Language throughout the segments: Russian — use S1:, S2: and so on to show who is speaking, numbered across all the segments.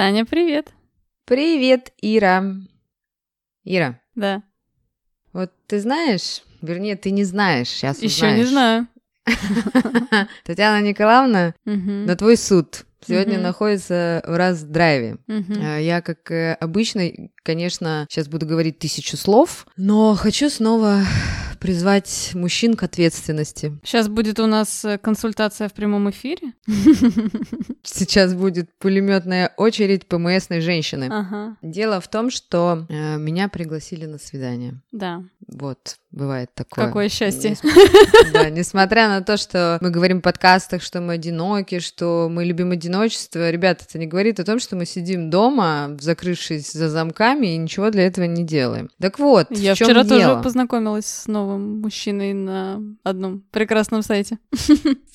S1: Таня, привет.
S2: Привет, Ира. Ира,
S1: Да.
S2: вот ты знаешь, вернее, ты не знаешь, сейчас
S1: Еще не знаю.
S2: Татьяна Николаевна, на твой суд сегодня находится в раз-драйве. Э, Я, как э, обычно, конечно, сейчас буду говорить тысячу слов, но хочу снова призвать мужчин к ответственности.
S1: Сейчас будет у нас э, консультация в прямом эфире.
S2: Сейчас будет пулеметная очередь ПМСной женщины.
S1: Ага.
S2: Дело в том, что э, меня пригласили на свидание.
S1: Да.
S2: Вот, бывает такое.
S1: Какое счастье.
S2: Нес- Да, несмотря на то, что мы говорим в подкастах, что мы одиноки, что мы любим одиночество, ребята, это не говорит о том, что мы сидим дома, закрывшись за замками, и ничего для этого не делаем. Так вот,
S1: Я вчера
S2: дело?
S1: тоже познакомилась с новым мужчиной на одном прекрасном сайте.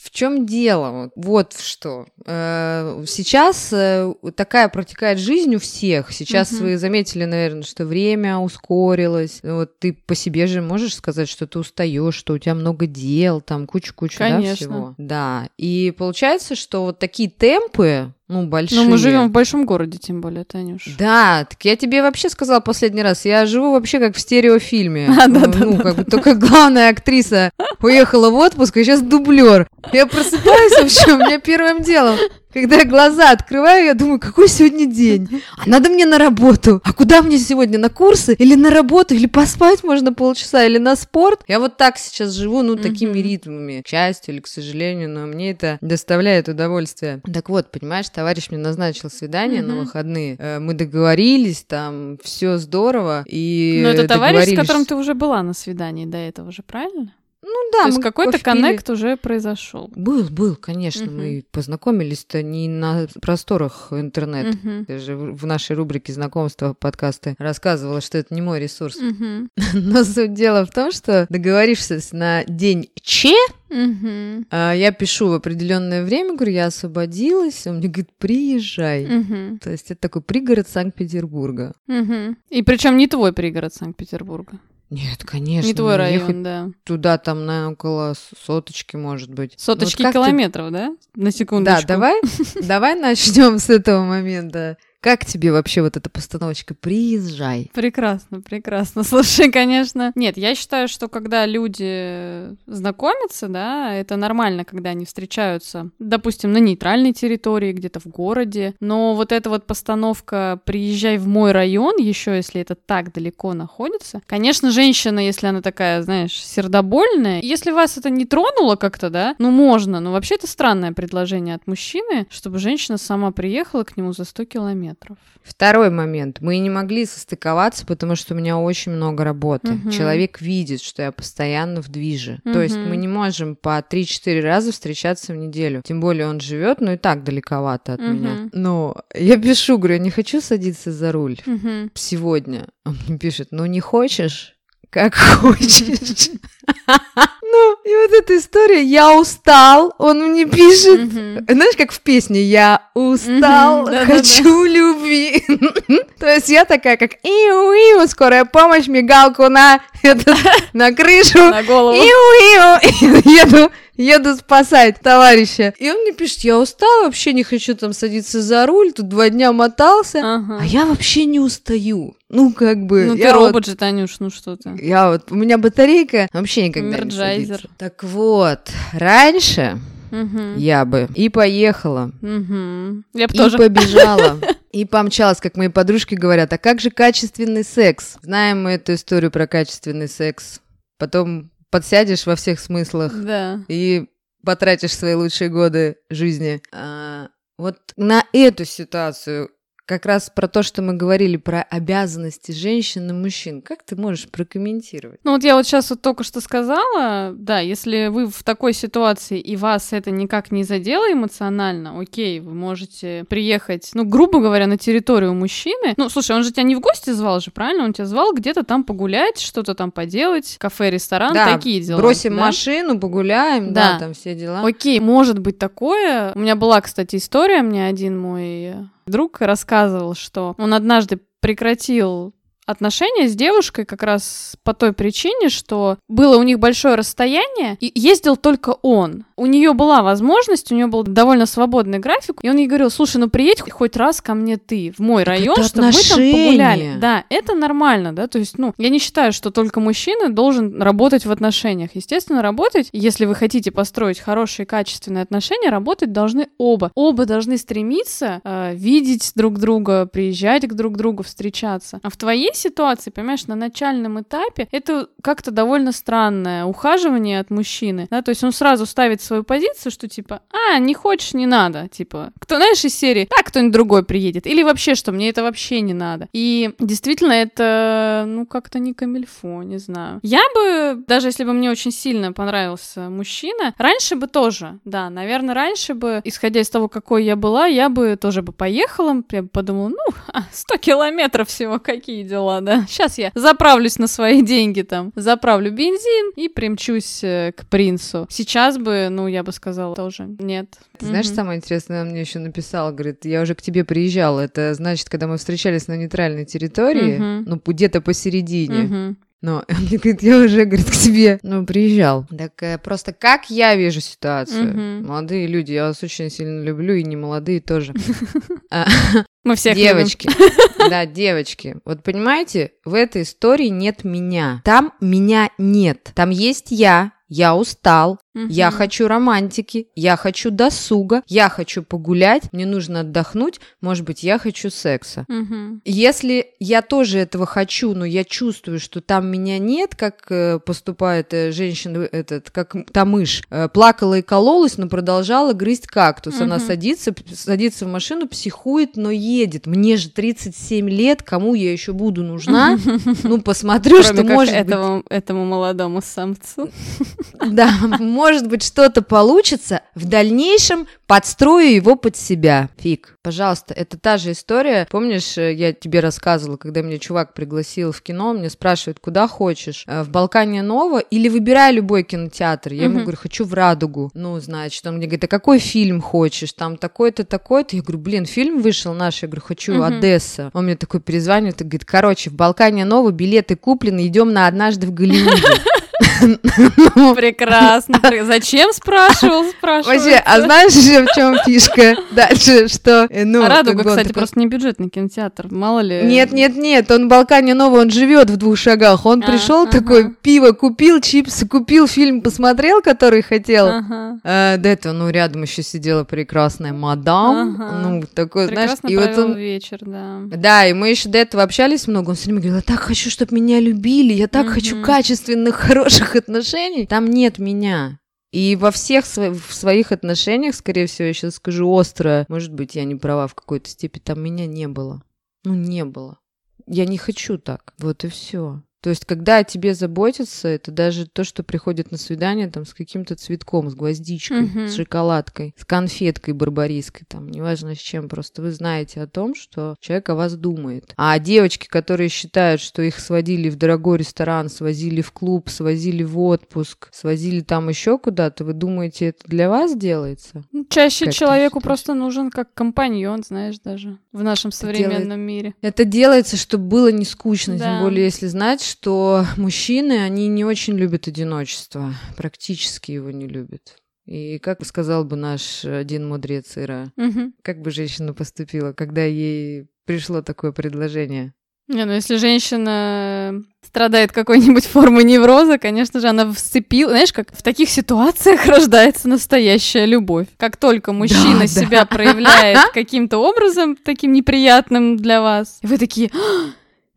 S2: В чем дело? Вот- в что. Э, Сейчас э, такая протекает жизнь у всех. Сейчас вы заметили, наверное, что время ускорилось. Вот ты по себе же можешь сказать, что ты устаешь, что у тебя много дел, там куча-куча да, всего. Да. И получается, что вот такие темпы, ну, большие.
S1: Но мы живем в большом городе, тем более, Танюш.
S2: Да, так я тебе вообще сказала последний раз, я живу вообще как в стереофильме.
S1: А, да,
S2: ну,
S1: да,
S2: ну,
S1: да,
S2: как бы только главная актриса уехала в отпуск, и сейчас дублер. Я просыпаюсь вообще, у меня первым делом, когда я глаза открываю, я думаю, какой сегодня день? А надо мне на работу. А куда мне сегодня? На курсы? Или на работу? Или поспать можно полчаса? Или на спорт? Я вот так сейчас живу, ну, такими
S1: Мгм.
S2: ритмами. К счастью или к сожалению, но мне это доставляет удовольствие. Так вот, понимаешь, товарищ мне назначил свидание на
S1: Мгм.
S2: выходные. Э, Мы договорились, там все здорово. И
S1: Но это товарищ, с которым ты уже была на свидании до этого же, правильно?
S2: Ну да,
S1: То есть какой-то коннект уже произошел.
S2: Был, был, конечно.
S1: Мгм.
S2: Мы познакомились-то не на просторах интернета.
S1: Мгм.
S2: Я же в нашей рубрике знакомства подкасты рассказывала, что это не мой ресурс.
S1: Мгм.
S2: Но суть дела в том, что договорившись на день Че, а, я пишу в определенное время, говорю, я освободилась, он мне говорит, приезжай.
S1: Мгм.
S2: То есть это такой пригород Санкт-Петербурга.
S1: Мгм. И причем не твой пригород Санкт-Петербурга.
S2: Нет, конечно.
S1: Не твой район, да.
S2: Туда там на около соточки, может быть.
S1: Соточки
S2: Вот как ты-
S1: километров, да? На
S2: Да,
S1: секундочку.
S2: давай, давай начнем с этого момента. Как тебе вообще вот эта постановочка? Приезжай.
S1: Прекрасно, прекрасно. Слушай, конечно. Нет, я считаю, что когда люди знакомятся, да, это нормально, когда они встречаются, допустим, на нейтральной территории, где-то в городе. Но вот эта вот постановка «приезжай в мой район», еще если это так далеко находится, конечно, женщина, если она такая, знаешь, сердобольная, если вас это не тронуло как-то, да, ну можно, но вообще это странное предложение от мужчины, чтобы женщина сама приехала к нему за 100 километров.
S2: Второй момент. Мы не могли состыковаться, потому что у меня очень много работы.
S1: Мгм.
S2: Человек видит, что я постоянно в движе. То есть мы не можем по 3-4 раза встречаться в неделю. Тем более он живет, но и так далековато от
S1: Мгм.
S2: меня. Но я пишу, говорю, я не хочу садиться за руль
S1: Мгм.
S2: сегодня. Он мне пишет, ну не хочешь? Как хочешь. Ну, и вот эта история, я устал, он мне пишет, знаешь, как в песне «Я устал, хочу любви». То есть я такая, как «Иу-иу, скорая помощь, мигалку на, на крышу,
S1: На голову.
S2: иу-иу». Еду, еду спасать товарища. И он мне пишет «Я устал, вообще не хочу там садиться за руль, тут два дня мотался».
S1: Ага.
S2: А я вообще не устаю. Ну, как бы...
S1: Ну ты
S2: вот-
S1: робот же, Танюш, ну что ты.
S2: я вот, у меня батарейка вообще никогда не Садится. Так вот, раньше
S1: Мгм.
S2: я бы и поехала,
S1: Мгм. Я бы
S2: и
S1: тоже.
S2: побежала, и помчалась, как мои подружки говорят. А как же качественный секс? Знаем мы эту историю про качественный секс. Потом подсядешь во всех смыслах
S1: Да.
S2: и потратишь свои лучшие годы жизни. А, вот на эту ситуацию как раз про то, что мы говорили про обязанности женщин и мужчин. Как ты можешь прокомментировать?
S1: Ну вот я вот сейчас вот только что сказала, да, если вы в такой ситуации и вас это никак не задело эмоционально, окей, вы можете приехать, ну, грубо говоря, на территорию мужчины. Ну, слушай, он же тебя не в гости звал же, правильно? Он тебя звал где-то там погулять, что-то там поделать, кафе, ресторан,
S2: да,
S1: такие дела.
S2: бросим
S1: да?
S2: машину, погуляем, да.
S1: Да.
S2: там все дела.
S1: Окей, может быть такое. У меня была, кстати, история, мне один мой друг рассказывал, что он однажды прекратил отношения с девушкой как раз по той причине, что было у них большое расстояние, и ездил только он. У нее была возможность, у нее был довольно свободный график, и он ей говорил, слушай, ну приедь хоть раз ко мне ты в мой район,
S2: это
S1: чтобы мы там погуляли.
S2: отношения.
S1: Да, это нормально, да, то есть, ну, я не считаю, что только мужчина должен работать в отношениях. Естественно, работать, если вы хотите построить хорошие, качественные отношения, работать должны оба. Оба должны стремиться э, видеть друг друга, приезжать к друг другу, встречаться. А в твоей ситуации, понимаешь, на начальном этапе это как-то довольно странное ухаживание от мужчины, да, то есть он сразу ставит свою позицию, что типа, а, не хочешь, не надо, типа, кто, знаешь, из серии, так, кто-нибудь другой приедет, или вообще, что мне это вообще не надо. И действительно, это, ну, как-то не камильфо, не знаю. Я бы, даже если бы мне очень сильно понравился мужчина, раньше бы тоже, да, наверное, раньше бы, исходя из того, какой я была, я бы тоже бы поехала, я бы подумала, ну, а, 100 километров всего, какие дела, да. Сейчас я заправлюсь на свои деньги там, заправлю бензин и примчусь э, к принцу. Сейчас бы, ну, я бы сказала тоже нет.
S2: Ты знаешь,
S1: Мгм.
S2: самое интересное, она мне еще написала, говорит, я уже к тебе приезжала. Это значит, когда мы встречались на нейтральной территории,
S1: Мгм.
S2: ну, где-то посередине.
S1: Мгм.
S2: Но он мне говорит, я уже, говорит, к тебе, ну, приезжал. Так просто как я вижу ситуацию?
S1: Мгм.
S2: Молодые люди, я вас очень сильно люблю, и не молодые тоже. А,
S1: Мы всех.
S2: Девочки, да, девочки. Вот понимаете, в этой истории нет меня. Там меня нет. Там есть я, я устал, я
S1: Мгм.
S2: хочу романтики, я хочу досуга, я хочу погулять, мне нужно отдохнуть, может быть, я хочу секса.
S1: Мгм.
S2: Если я тоже этого хочу, но я чувствую, что там меня нет, как э, поступает э, женщина, этот, как м- та мышь, э, плакала и кололась, но продолжала грызть кактус. Она
S1: Мгм.
S2: садится, садится в машину, психует, но едет. Мне же 37 лет, кому я еще буду нужна? Ну, посмотрю, что
S1: Кроме
S2: может быть
S1: этому молодому самцу.
S2: Да, может быть, что-то получится. В дальнейшем подстрою его под себя. Фиг. Пожалуйста, это та же история. Помнишь, э, я тебе рассказывала, когда меня чувак пригласил в кино, он мне спрашивает, куда хочешь? Э, В Балкане Нова или выбирай любой кинотеатр? Я ему говорю, хочу в Радугу. Ну, значит, он мне говорит, а какой фильм хочешь? Там такой-то, такой-то. Я говорю, блин, фильм вышел наш. Я говорю, хочу
S1: Мгм.
S2: Одесса. Он мне такой перезванивает и говорит, короче, в Балкане Нова билеты куплены, идем на однажды в Голливуде.
S1: Прекрасно. пре- Зачем спрашивал, спрашивал.
S2: Вообще, а знаешь в чем фишка? Дальше, что... э, Ну,
S1: А Радуга,
S2: как бы
S1: кстати,
S2: такой,
S1: просто не бюджетный кинотеатр. Мало ли.
S2: Нет, нет, нет, он в Балкане Новый, он живет в двух шагах. Он
S1: А,
S2: пришел
S1: ага.
S2: такой, пиво купил, чипсы купил, фильм посмотрел, который хотел.
S1: Ага.
S2: А, до этого, ну, рядом еще сидела прекрасная мадам.
S1: Ага.
S2: Ну, такой, знаешь,
S1: Прекрасно
S2: и вот он...
S1: вечер, да.
S2: Да, и мы еще до этого общались много. Он все время говорил, я так хочу, чтобы меня любили, я так хочу
S1: Мгм.
S2: качественных, хороших отношений. Там нет меня. И во всех сво- в своих отношениях, скорее всего, я сейчас скажу остро, может быть, я не права в какой-то степени, там меня не было. Ну, не было. Я не хочу так. Вот и все. То есть, когда о тебе заботятся, это даже то, что приходит на свидание там с каким-то цветком, с гвоздичкой,
S1: Мгм.
S2: с шоколадкой, с конфеткой барбарийской, там, неважно с чем, просто вы знаете о том, что человек о вас думает. А девочки, которые считают, что их сводили в дорогой ресторан, свозили в клуб, свозили в отпуск, свозили там еще куда-то, вы думаете, это для вас делается?
S1: Ну, Чаще
S2: Как
S1: человеку просто нужен как компаньон, знаешь, даже в нашем современном мире.
S2: Это делается, чтобы было не скучно,
S1: Да.
S2: тем более если знать, что мужчины, они не очень любят одиночество, практически его не любят. И как сказал бы наш один мудрец Ира,
S1: Мгм.
S2: как бы женщина поступила, когда ей пришло такое предложение?
S1: Не, ну если женщина страдает какой-нибудь формой невроза, конечно же, она вцепила... Знаешь, как в таких ситуациях рождается настоящая любовь. Как только мужчина
S2: да.
S1: себя проявляет каким-то образом, таким неприятным для вас, вы такие...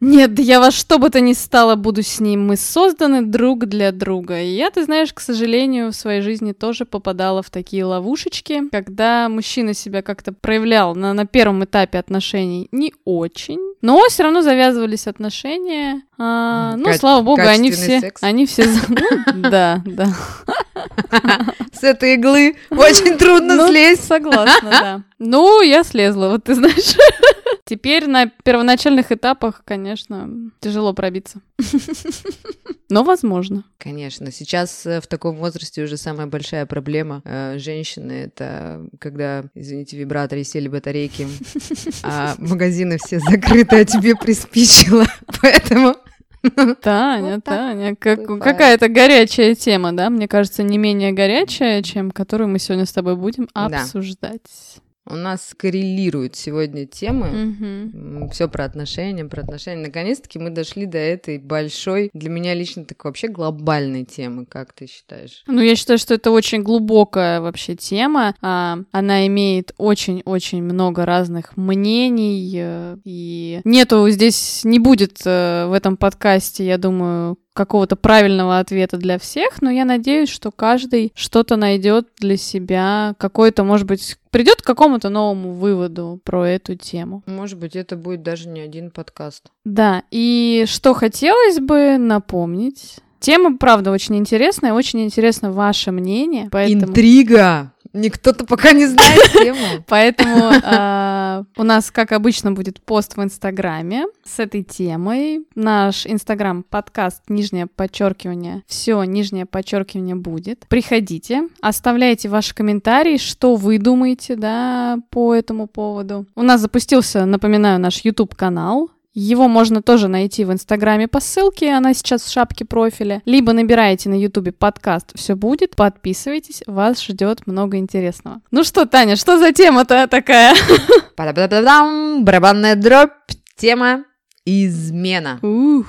S1: «А, Нет, да я во что бы то ни стало буду с ним. Мы созданы друг для друга. И я, ты знаешь, к сожалению, в своей жизни тоже попадала в такие ловушечки, когда мужчина себя как-то проявлял на, на первом этапе отношений не очень. Но все равно завязывались отношения. А, ну,
S2: ка-
S1: слава богу, они все,
S2: секс.
S1: они все, ну, да, да.
S2: С этой иглы очень трудно
S1: Ну,
S2: слезть.
S1: Согласна, да. Ну, я слезла, вот ты знаешь. Теперь на первоначальных этапах, конечно, тяжело пробиться. Но возможно.
S2: Конечно. Сейчас э, в таком возрасте уже самая большая проблема э, женщины это когда, извините, вибраторы сели батарейки, а магазины все закрыты, а тебе приспичило. Поэтому
S1: Таня, вот Таня, как, какая-то горячая тема, да? Мне кажется, не менее горячая, чем которую мы сегодня с тобой будем обсуждать. Да.
S2: У нас коррелируют сегодня темы. Mm-hmm. Все про отношения, про отношения. Наконец-таки мы дошли до этой большой, для меня лично такой вообще глобальной темы. Как ты считаешь?
S1: Ну, я считаю, что это очень глубокая вообще тема. А, она имеет очень-очень много разных мнений. Э, и нету здесь, не будет э, в этом подкасте, я думаю, какого-то правильного ответа для всех, но я надеюсь, что каждый что-то найдет для себя, какой-то, может быть, придет к какому-то новому выводу про эту тему.
S2: Может быть, это будет даже не один подкаст.
S1: Да, и что хотелось бы напомнить. Тема, правда, очень интересная, очень интересно ваше мнение.
S2: Поэтому... Интрига! Никто-то пока не знает тему.
S1: Поэтому а, у нас, как обычно, будет пост в Инстаграме с этой темой. Наш Инстаграм подкаст нижнее подчеркивание. Все нижнее подчеркивание будет. Приходите, оставляйте ваши комментарии, что вы думаете, да, по этому поводу. У нас запустился, напоминаю, наш YouTube канал. Его можно тоже найти в Инстаграме по ссылке, она сейчас в шапке профиля. Либо набираете на Ютубе подкаст «Все будет», подписывайтесь, вас ждет много интересного. Ну что, Таня, что за тема-то такая?
S2: Барабанная дробь, тема измена.
S1: Ух.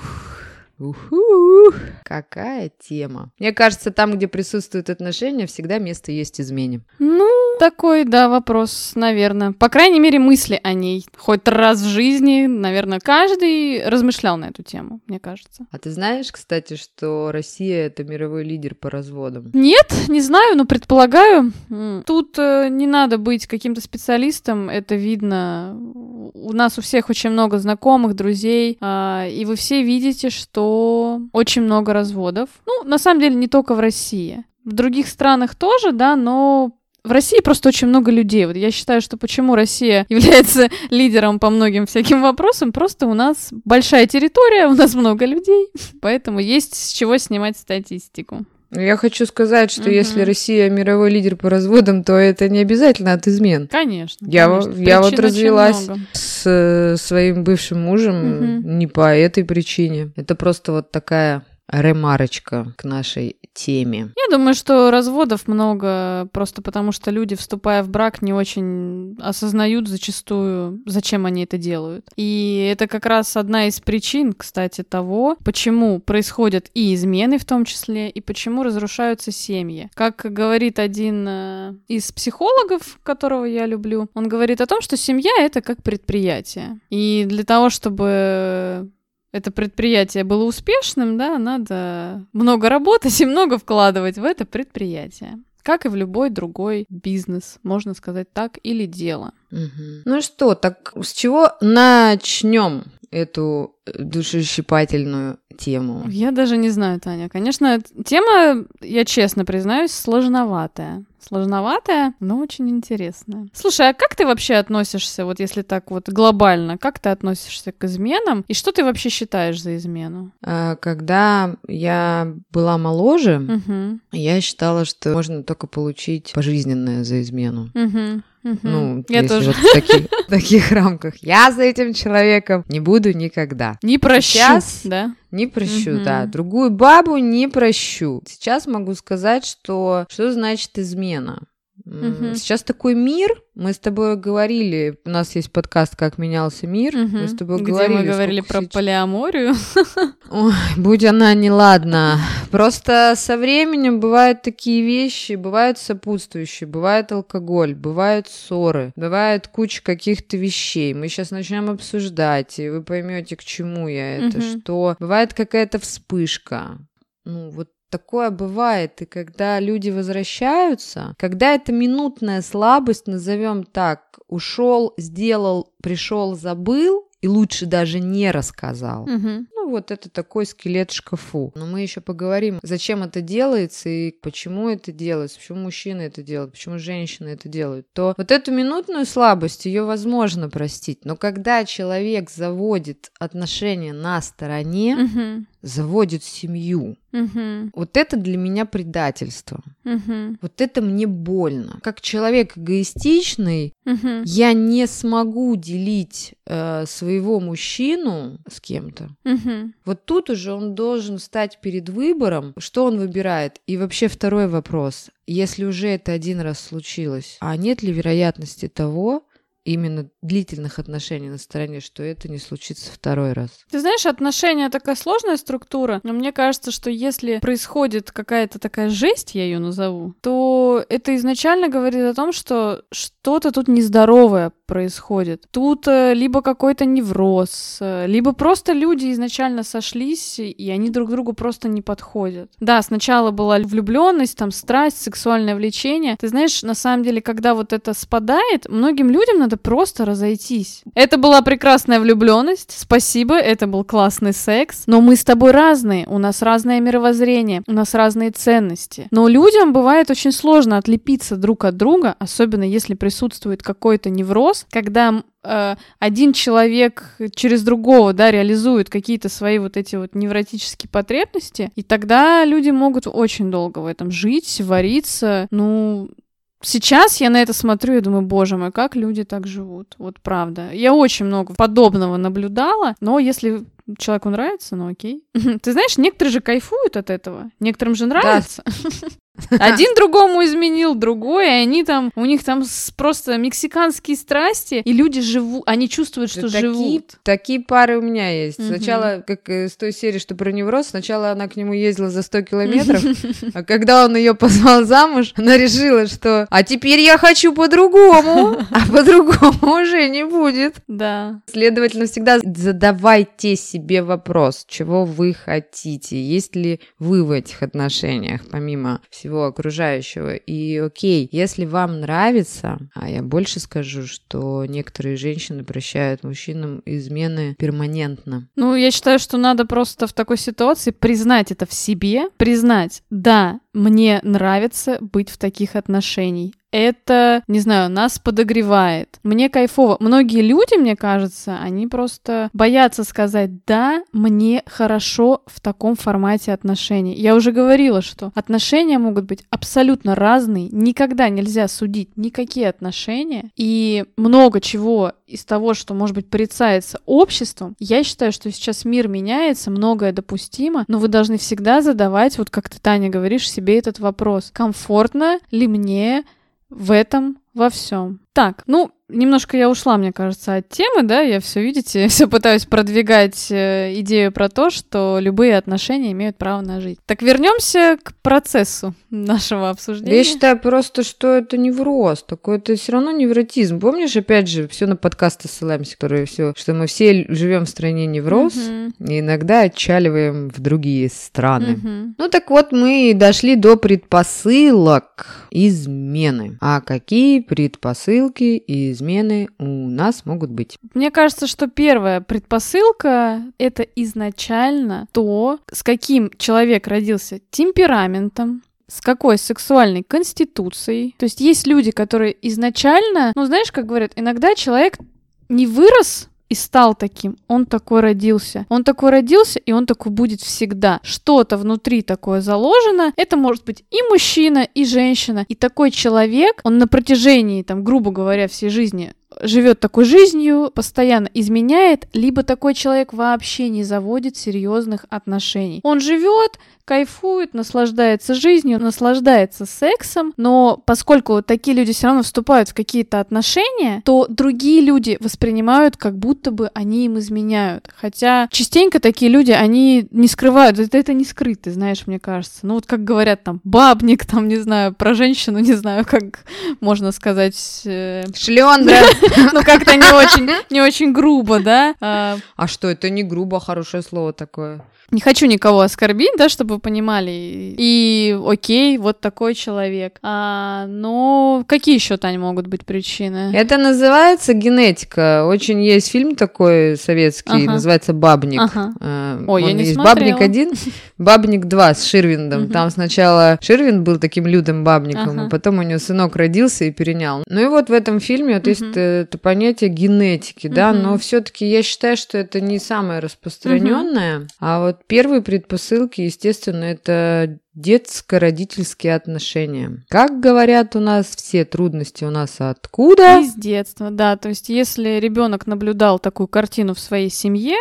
S2: Уху, какая тема. Мне кажется, там, где присутствуют отношения, всегда место есть измене.
S1: Ну, такой, да, вопрос, наверное. По крайней мере, мысли о ней. Хоть раз в жизни, наверное, каждый размышлял на эту тему, мне кажется.
S2: А ты знаешь, кстати, что Россия — это мировой лидер по разводам?
S1: Нет, не знаю, но предполагаю. Тут э, не надо быть каким-то специалистом, это видно. У нас у всех очень много знакомых, друзей, э, и вы все видите, что очень много разводов. Ну, на самом деле, не только в России. В других странах тоже, да, но в России просто очень много людей. Вот я считаю, что почему Россия является лидером по многим всяким вопросам, просто у нас большая территория, у нас много людей, поэтому есть с чего снимать статистику.
S2: Я хочу сказать, что угу. если Россия мировой лидер по разводам, то это не обязательно от измен.
S1: Конечно.
S2: Я,
S1: конечно.
S2: я вот развелась с э, своим бывшим мужем угу. не по этой причине. Это просто вот такая ремарочка к нашей теме.
S1: Я думаю, что разводов много просто потому, что люди, вступая в брак, не очень осознают зачастую, зачем они это делают. И это как раз одна из причин, кстати, того, почему происходят и измены в том числе, и почему разрушаются семьи. Как говорит один э, из психологов, которого я люблю, он говорит о том, что семья — это как предприятие. И для того, чтобы это предприятие было успешным, да, надо много работать и много вкладывать в это предприятие. Как и в любой другой бизнес, можно сказать так, или дело.
S2: Угу. Ну что, так с чего начнем эту душещипательную тему?
S1: Я даже не знаю, Таня. Конечно, тема, я честно признаюсь, сложноватая сложноватая, но очень интересная. Слушай, а как ты вообще относишься, вот если так вот глобально, как ты относишься к изменам? И что ты вообще считаешь за измену?
S2: А, когда я была моложе, угу. я считала, что можно только получить пожизненное за измену.
S1: Угу.
S2: Угу. Ну, я тоже. Вот в таких, таких рамках. Я за этим человеком не буду никогда.
S1: Не прощу, Сейчас да?
S2: Не прощу, угу. да. Другую бабу не прощу. Сейчас могу сказать, что что значит измена. Угу. Сейчас такой мир. Мы с тобой говорили, у нас есть подкаст «Как менялся мир». Угу. Мы с тобой
S1: Где
S2: говорили.
S1: мы говорили про сейчас... полиаморию.
S2: Ой, будь она неладна. Просто со временем бывают такие вещи, бывают сопутствующие, бывает алкоголь, бывают ссоры, бывает куча каких-то вещей. Мы сейчас начнем обсуждать, и вы поймете, к чему я это, угу. что бывает какая-то вспышка. Ну, вот Такое бывает, и когда люди возвращаются, когда это минутная слабость, назовем так, ушел, сделал, пришел, забыл, и лучше даже не рассказал.
S1: Угу.
S2: Вот это такой скелет в шкафу. Но мы еще поговорим, зачем это делается и почему это делается, почему мужчины это делают, почему женщины это делают. То вот эту минутную слабость, ее возможно простить. Но когда человек заводит отношения на стороне,
S1: Мгм.
S2: заводит семью,
S1: Мгм.
S2: вот это для меня предательство.
S1: Мгм.
S2: Вот это мне больно. Как человек эгоистичный,
S1: Мгм.
S2: я не смогу делить э, своего мужчину с кем-то. Вот тут уже он должен стать перед выбором, что он выбирает. И вообще второй вопрос. Если уже это один раз случилось, а нет ли вероятности того, именно длительных отношений на стороне, что это не случится второй раз?
S1: Ты знаешь, отношения такая сложная структура, но мне кажется, что если происходит какая-то такая жесть, я ее назову, то это изначально говорит о том, что что-то тут нездоровое происходит. Тут э, либо какой-то невроз, э, либо просто люди изначально сошлись, и они друг другу просто не подходят. Да, сначала была влюбленность, там страсть, сексуальное влечение. Ты знаешь, на самом деле, когда вот это спадает, многим людям надо просто разойтись. Это была прекрасная влюбленность, спасибо, это был классный секс, но мы с тобой разные, у нас разное мировоззрение, у нас разные ценности. Но людям бывает очень сложно отлепиться друг от друга, особенно если присутствует какой-то невроз, когда э, один человек через другого, да, реализует какие-то свои вот эти вот невротические потребности, и тогда люди могут очень долго в этом жить, вариться, ну, Сейчас я на это смотрю и думаю, боже мой, как люди так живут. Вот правда. Я очень много подобного наблюдала, но если человеку нравится, ну окей. Ты знаешь, некоторые же кайфуют от этого. Некоторым же нравится. Один другому изменил, другой, и они там, у них там просто мексиканские страсти, и люди живут, они чувствуют, что
S2: Да такие,
S1: живут.
S2: такие пары у меня есть.
S1: Мгм.
S2: Сначала, как э, с той серии, что про невроз, сначала она к нему ездила за 100 километров, а когда он ее позвал замуж, она решила, что «а теперь я хочу по-другому», а по-другому уже не будет.
S1: Да.
S2: Следовательно, всегда задавайте себе вопрос, чего вы хотите, есть ли вы в этих отношениях, помимо всего окружающего. И окей, если вам нравится, а я больше скажу, что некоторые женщины прощают мужчинам измены перманентно.
S1: Ну, я считаю, что надо просто в такой ситуации признать это в себе, признать, да, мне нравится быть в таких отношениях. Это, не знаю, нас подогревает. Мне кайфово. Многие люди, мне кажется, они просто боятся сказать, да, мне хорошо в таком формате отношений. Я уже говорила, что отношения могут быть абсолютно разные. Никогда нельзя судить никакие отношения. И много чего из того, что, может быть, порицается обществом, я считаю, что сейчас мир меняется, многое допустимо, но вы должны всегда задавать, вот как ты, Таня, говоришь, себе этот вопрос. Комфортно ли мне в этом во всем? Так, ну, немножко я ушла, мне кажется, от темы, да, я все, видите, все пытаюсь продвигать э, идею про то, что любые отношения имеют право на жизнь. Так вернемся к процессу нашего обсуждения.
S2: Я считаю просто, что это невроз, такой это все равно невротизм. Помнишь, опять же, все на подкасты ссылаемся, которые все, что мы все живем в стране невроз,
S1: Мгм.
S2: и иногда отчаливаем в другие страны.
S1: Мгм.
S2: Ну так вот, мы и дошли до предпосылок измены. А какие предпосылки и измены у нас могут быть?
S1: Мне кажется, что первая предпосылка — это изначально то, с каким человек родился темпераментом, с какой сексуальной конституцией. То есть есть люди, которые изначально, ну знаешь, как говорят, иногда человек не вырос и стал таким. Он такой родился. Он такой родился, и он такой будет всегда. Что-то внутри такое заложено. Это может быть и мужчина, и женщина. И такой человек, он на протяжении, там, грубо говоря, всей жизни живет такой жизнью, постоянно изменяет, либо такой человек вообще не заводит серьезных отношений. Он живет, кайфует, наслаждается жизнью, наслаждается сексом, но поскольку такие люди все равно вступают в какие-то отношения, то другие люди воспринимают, как будто бы они им изменяют. Хотя частенько такие люди, они не скрывают, это, это не скрыто, знаешь, мне кажется. Ну вот как говорят там, бабник, там, не знаю, про женщину, не знаю, как можно сказать... э,
S2: Шлендра!
S1: ну, как-то не очень, не очень грубо, да? А,
S2: А что, это не грубо, а хорошее слово такое.
S1: Не хочу никого оскорбить, да, чтобы вы понимали. И окей, вот такой человек. А, но какие еще, Таня, могут быть причины?
S2: Это называется генетика. Очень есть фильм такой советский, ага. называется «Бабник». Ага.
S1: А, Ой, я не
S2: есть
S1: смотрела.
S2: «Бабник один», «Бабник два» с Ширвиндом. Угу. Там сначала Ширвинд был таким лютым бабником, ага. а потом у него сынок родился и перенял. Ну и вот в этом фильме вот угу. есть это понятие генетики, угу. да, но все-таки я считаю, что это не самое распространенное, угу. а вот первые предпосылки, естественно, это детско-родительские отношения. Как говорят у нас, все трудности у нас откуда?
S1: Из детства, да. То есть, если ребенок наблюдал такую картину в своей семье,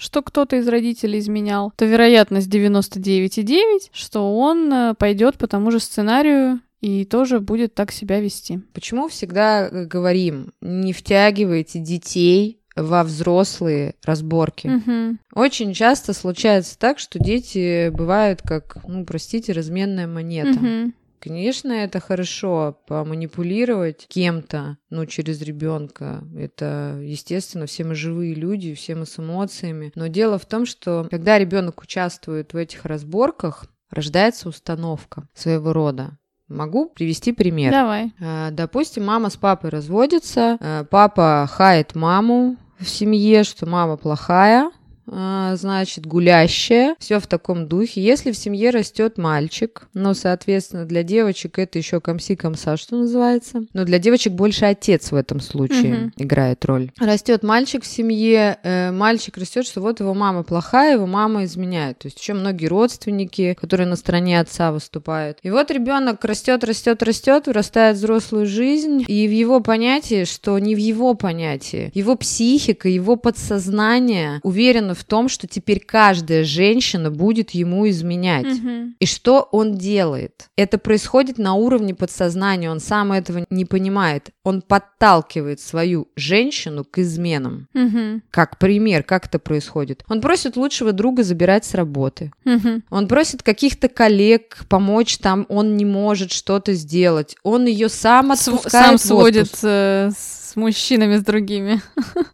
S1: что кто-то из родителей изменял, то вероятность 99,9, что он э, пойдет по тому же сценарию и тоже будет так себя вести.
S2: Почему всегда э, говорим, не втягивайте детей во взрослые разборки.
S1: Угу.
S2: Очень часто случается так, что дети бывают как, ну, простите, разменная монета.
S1: Угу.
S2: Конечно, это хорошо поманипулировать кем-то, ну, через ребенка. Это, естественно, все мы живые люди, все мы с эмоциями. Но дело в том, что когда ребенок участвует в этих разборках, рождается установка своего рода. Могу привести пример.
S1: Давай.
S2: А, допустим, мама с папой разводятся, а, папа хает маму в семье, что мама плохая, значит, гулящая, все в таком духе. Если в семье растет мальчик, ну, соответственно, для девочек это еще комси-комса, что называется. Но для девочек больше отец в этом случае угу. играет роль. Растет мальчик в семье, э, мальчик растет, что вот его мама плохая, его мама изменяет. То есть еще многие родственники, которые на стороне отца выступают. И вот ребенок растет, растет, растет, вырастает взрослую жизнь, и в его понятии, что не в его понятии, его психика, его подсознание уверенно в том, что теперь каждая женщина будет ему изменять.
S1: Угу.
S2: И что он делает? Это происходит на уровне подсознания, он сам этого не понимает. Он подталкивает свою женщину к изменам.
S1: Угу.
S2: Как пример, как это происходит? Он просит лучшего друга забирать с работы.
S1: Угу.
S2: Он просит каких-то коллег помочь там, он не может что-то сделать. Он ее сам отпускает
S1: Сам сводит э, с с мужчинами, с другими.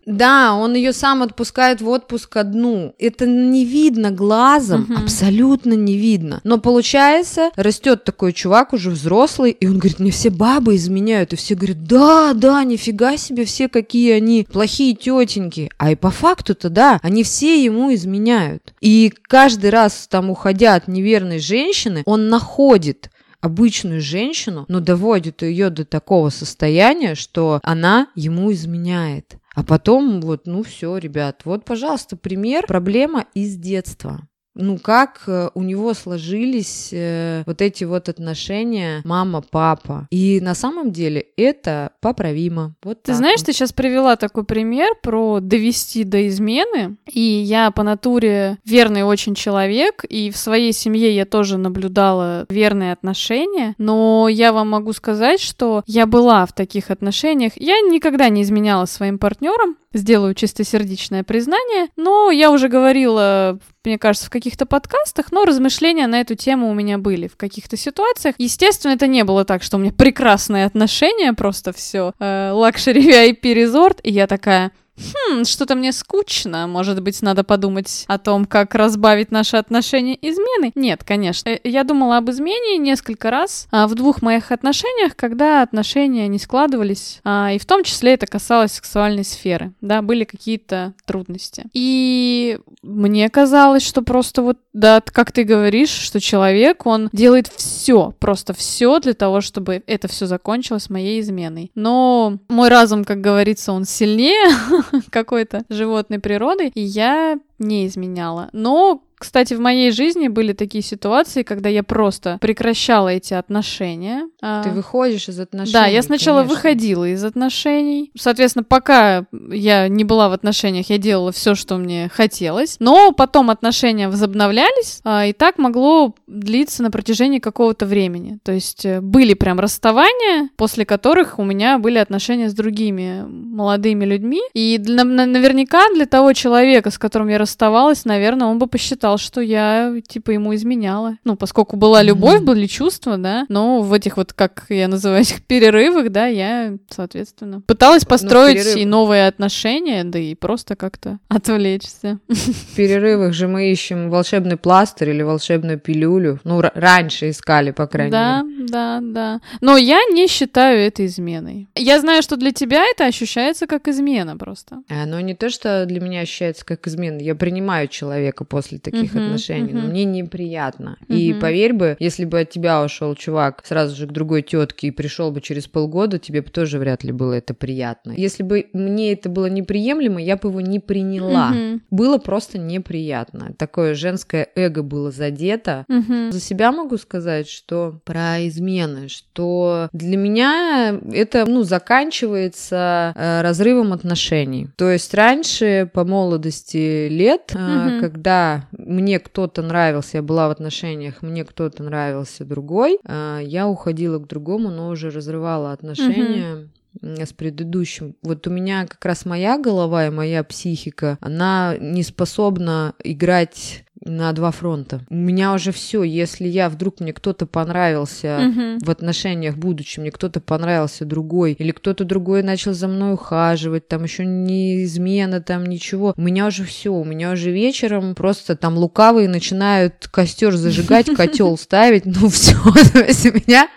S2: Да, он ее сам отпускает в отпуск одну. Это не видно глазом, угу. абсолютно не видно. Но получается, растет такой чувак уже взрослый, и он говорит, мне все бабы изменяют, и все говорят, да, да, нифига себе, все какие они плохие тетеньки. А и по факту-то да, они все ему изменяют. И каждый раз там уходя от неверной женщины, он находит обычную женщину, но доводит ее до такого состояния, что она ему изменяет. А потом вот, ну все, ребят, вот, пожалуйста, пример, проблема из детства ну, как э, у него сложились э, вот эти вот отношения мама-папа. И на самом деле это поправимо. Вот
S1: ты знаешь, вот. ты сейчас привела такой пример про довести до измены. И я по натуре верный очень человек, и в своей семье я тоже наблюдала верные отношения. Но я вам могу сказать, что я была в таких отношениях. Я никогда не изменяла своим партнерам, сделаю чистосердечное признание, но я уже говорила мне кажется, в каких-то подкастах, но размышления на эту тему у меня были в каких-то ситуациях. Естественно, это не было так, что у меня прекрасные отношения, просто все luxury VIP resort, и я такая, хм, что-то мне скучно, может быть, надо подумать о том, как разбавить наши отношения изменой. Нет, конечно. Э, я думала об измене несколько раз а, в двух моих отношениях, когда отношения не складывались, а, и в том числе это касалось сексуальной сферы, да, были какие-то трудности. И мне казалось, что просто вот, да, как ты говоришь, что человек, он делает все, просто все для того, чтобы это все закончилось моей изменой. Но мой разум, как говорится, он сильнее какой-то животной природы, и я не изменяла. Но кстати, в моей жизни были такие ситуации, когда я просто прекращала эти отношения.
S2: А, Ты выходишь из отношений.
S1: Да, я сначала конечно. выходила из отношений. Соответственно, пока я не была в отношениях, я делала все, что мне хотелось. Но потом отношения возобновлялись, а, и так могло длиться на протяжении какого-то времени. То есть э, были прям расставания, после которых у меня были отношения с другими молодыми людьми. И для, наверняка для того человека, с которым я расставалась, наверное, он бы посчитал, сказал, что я, типа, ему изменяла. Ну, поскольку была любовь, были чувства, да, но в этих вот, как я называю, этих перерывах, да, я, соответственно, пыталась
S2: Ну,
S1: построить
S2: перерыв-
S1: и новые отношения, да и просто как-то отвлечься.
S2: В перерывах же мы ищем волшебный пластырь или волшебную пилюлю. Ну, раньше искали, по крайней
S1: Да,
S2: мере.
S1: да, да. Но я не считаю это изменой. Я знаю, что для тебя это ощущается как измена просто.
S2: Оно не то, что для меня ощущается как измена. Я принимаю человека после таких
S1: Мгм,
S2: отношений, но
S1: мгм.
S2: мне неприятно. И
S1: Мгм.
S2: поверь бы, если бы от тебя ушел чувак сразу же к другой тетке и пришел бы через полгода, тебе бы тоже вряд ли было это приятно. Если бы мне это было неприемлемо, я бы его не приняла.
S1: Мгм,
S2: Было просто неприятно. Такое женское эго было задето.
S1: мгм.
S2: За себя могу сказать, что про измены, что для меня это, ну, заканчивается э, разрывом отношений. То есть раньше, по молодости лет,
S1: Мгм.
S2: когда мне кто-то нравился, я была в отношениях, мне кто-то нравился другой, э, я уходила к другому, но уже разрывала отношения. м, с предыдущим. Вот у меня как раз моя голова и моя психика, она не способна играть на два фронта. У меня уже все. Если я вдруг мне кто-то понравился
S1: Мгм.
S2: в отношениях будучи, мне кто-то понравился другой, или кто-то другой начал за мной ухаживать, там еще не измена, там ничего. У меня уже все. У меня уже вечером просто там лукавые начинают костер зажигать, котел ставить. Ну все. То есть у меня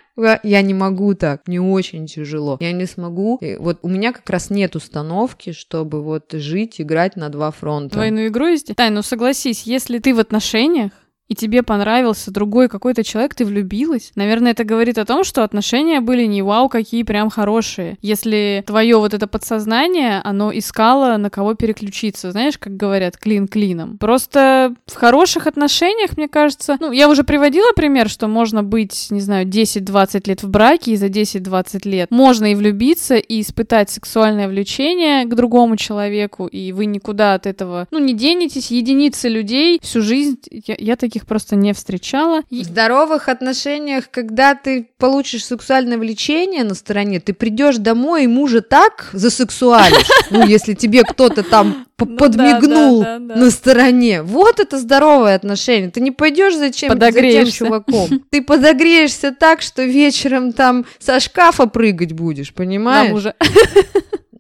S2: я не могу так, мне очень тяжело. Я не смогу. И Вот у меня как раз нет установки, чтобы вот жить, играть на два фронта.
S1: Двойную игру есть? Тань, ну согласись, если ты в отношениях, и тебе понравился другой какой-то человек, ты влюбилась. Наверное, это говорит о том, что отношения были не вау, какие прям хорошие. Если твое вот это подсознание, оно искало на кого переключиться, знаешь, как говорят, клин клином. Просто в хороших отношениях, мне кажется, ну, я уже приводила пример, что можно быть, не знаю, 10-20 лет в браке, и за 10-20 лет можно и влюбиться, и испытать сексуальное влечение к другому человеку, и вы никуда от этого, ну, не денетесь. Единицы людей всю жизнь, я, я таких просто не встречала.
S2: В здоровых отношениях, когда ты получишь сексуальное влечение на стороне, ты придешь домой и мужа так засексуалишь. Ну, если тебе кто-то там
S1: Ну
S2: подмигнул на стороне. Вот это здоровое отношение. Ты не пойдешь за, чем, за тем чуваком. Ты подогреешься так, что вечером там со шкафа прыгать будешь,
S1: на
S2: понимаешь?
S1: мужа.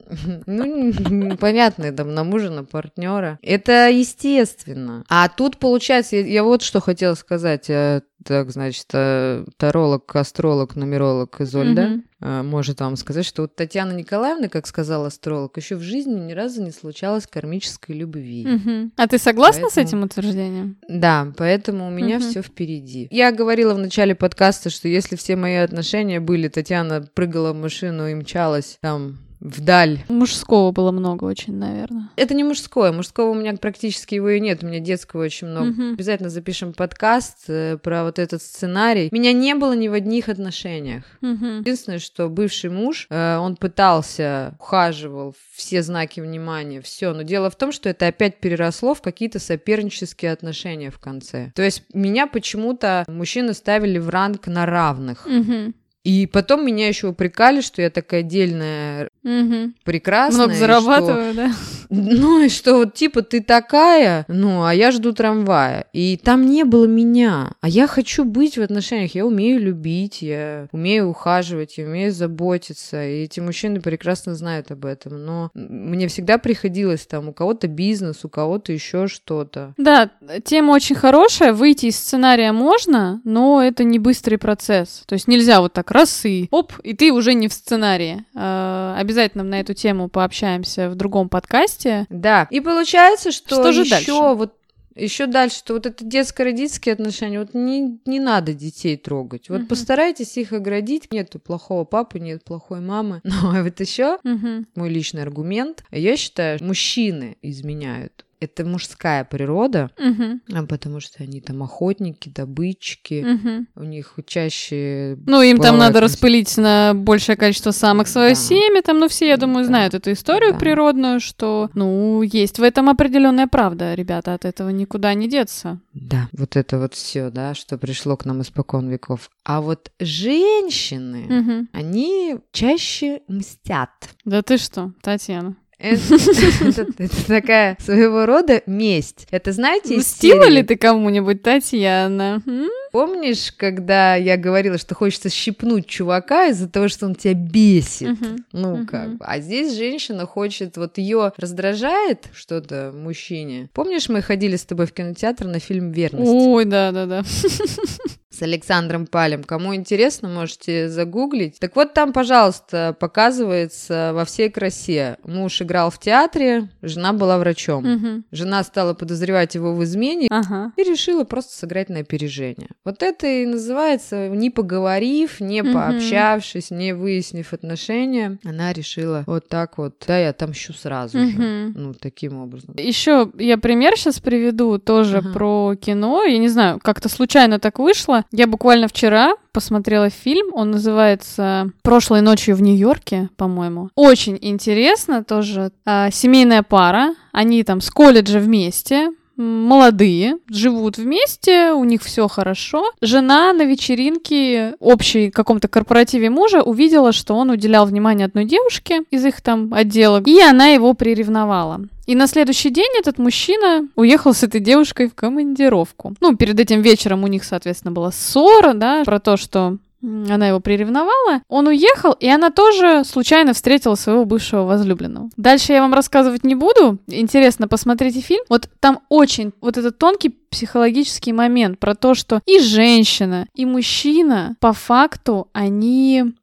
S2: Ну, понятно, там, на мужа, на партнера. Это естественно. А тут, получается, я, я вот что хотела сказать. э, Так, значит, э, таролог, астролог, нумеролог Изольда
S1: Мгм.
S2: э, может вам сказать, что вот Татьяна Николаевна, как сказал астролог, еще в жизни ни разу не случалось кармической любви.
S1: Мгм. А ты согласна с
S2: Поэтому-
S1: этим утверждением?
S2: Да, поэтому у меня
S1: Мгм.
S2: все впереди. Я говорила в начале подкаста, что если все мои отношения были, Татьяна прыгала в машину и мчалась там вдаль
S1: Мужского было много очень, наверное.
S2: Это не мужское. Мужского у меня практически его и нет. У меня детского очень много.
S1: Мгм.
S2: Обязательно запишем подкаст э, про вот этот сценарий. Меня не было ни в одних отношениях.
S1: Мгм.
S2: Единственное, что бывший муж, э, он пытался, ухаживал, все знаки внимания, все. Но дело в том, что это опять переросло в какие-то сопернические отношения в конце. То есть меня почему-то мужчины ставили в ранг на равных.
S1: Мгм.
S2: И потом меня еще упрекали, что я такая отдельная,
S1: Мгм.
S2: прекрасная.
S1: Много
S2: и что-
S1: зарабатываю, да?
S2: Ну и что вот типа ты такая, ну а я жду трамвая. И там не было меня. А я хочу быть в отношениях. Я умею любить, я умею ухаживать, я умею заботиться. И эти мужчины прекрасно знают об этом. Но мне всегда приходилось там у кого-то бизнес, у кого-то еще что-то.
S1: Да, тема очень хорошая. Выйти из сценария можно, но это не быстрый процесс. То есть нельзя вот так раз и оп, и ты уже не в сценарии. Э, Обязательно на эту тему пообщаемся в другом подкасте.
S2: Да. И получается, что,
S1: Что же
S2: еще
S1: дальше?
S2: вот еще дальше, что вот это детско-родительские отношения, вот не, не надо детей трогать. Вот
S1: Мгм.
S2: постарайтесь их оградить. Нету плохого папы, нет плохой мамы. Но вот еще
S1: Мгм.
S2: мой личный аргумент. Я считаю, мужчины изменяют. Это мужская природа, а потому что они там охотники, добытчики,
S1: Мгм.
S2: у них чаще...
S1: Ну, им там надо распылить на большее количество самок свое
S2: Да.
S1: семя, там, ну, все, я думаю,
S2: Да.
S1: знают эту историю
S2: Да.
S1: природную, что, ну, есть в этом определенная правда, ребята, от этого никуда не деться.
S2: Да, вот это вот все, да, что пришло к нам испокон веков. А вот женщины,
S1: Мгм.
S2: они чаще мстят.
S1: Да ты что, Татьяна?
S2: Это, такая своего рода месть. Это знаете
S1: Мстила ли ты кому-нибудь, Татьяна?
S2: Помнишь, когда я говорила, что хочется щипнуть чувака из-за того, что он тебя бесит? Ну, как бы. А здесь женщина хочет, вот ее раздражает что-то мужчине. Помнишь, мы ходили с тобой в кинотеатр на фильм «Верность»
S1: Ой, да-да-да.
S2: с Александром Палем? Кому интересно, можете загуглить. Так вот, там, пожалуйста, показывается во всей красе. Муж играл в театре, жена была врачом.
S1: Мгм.
S2: Жена стала подозревать его в измене,
S1: Ага.
S2: и решила просто сыграть на опережение. Вот это и называется, не поговорив, не
S1: Мгм.
S2: пообщавшись, не выяснив отношения, она решила вот так вот, да, я отомщу сразу же.
S1: Мгм.
S2: Ну, таким образом.
S1: Еще я пример сейчас приведу тоже
S2: Ага.
S1: про кино. Я не знаю, как-то случайно так вышло. Я буквально вчера посмотрела фильм. Он называется «Прошлой ночью в Нью-Йорке», по-моему. Очень интересно тоже. А, семейная пара. Они там с колледжа вместе. Молодые, живут вместе, у них все хорошо. Жена на вечеринке общей каком-то корпоративе мужа увидела, что он уделял внимание одной девушке из их там отдела, и она его приревновала. И на следующий день этот мужчина уехал с этой девушкой в командировку. Ну, перед этим вечером у них, соответственно, была ссора, да, про то, что она его приревновала. Он уехал, и она тоже случайно встретила своего бывшего возлюбленного. Дальше я вам рассказывать не буду. Интересно, посмотрите фильм. Вот там очень вот этот тонкий психологический момент про то, что и женщина, и мужчина по факту они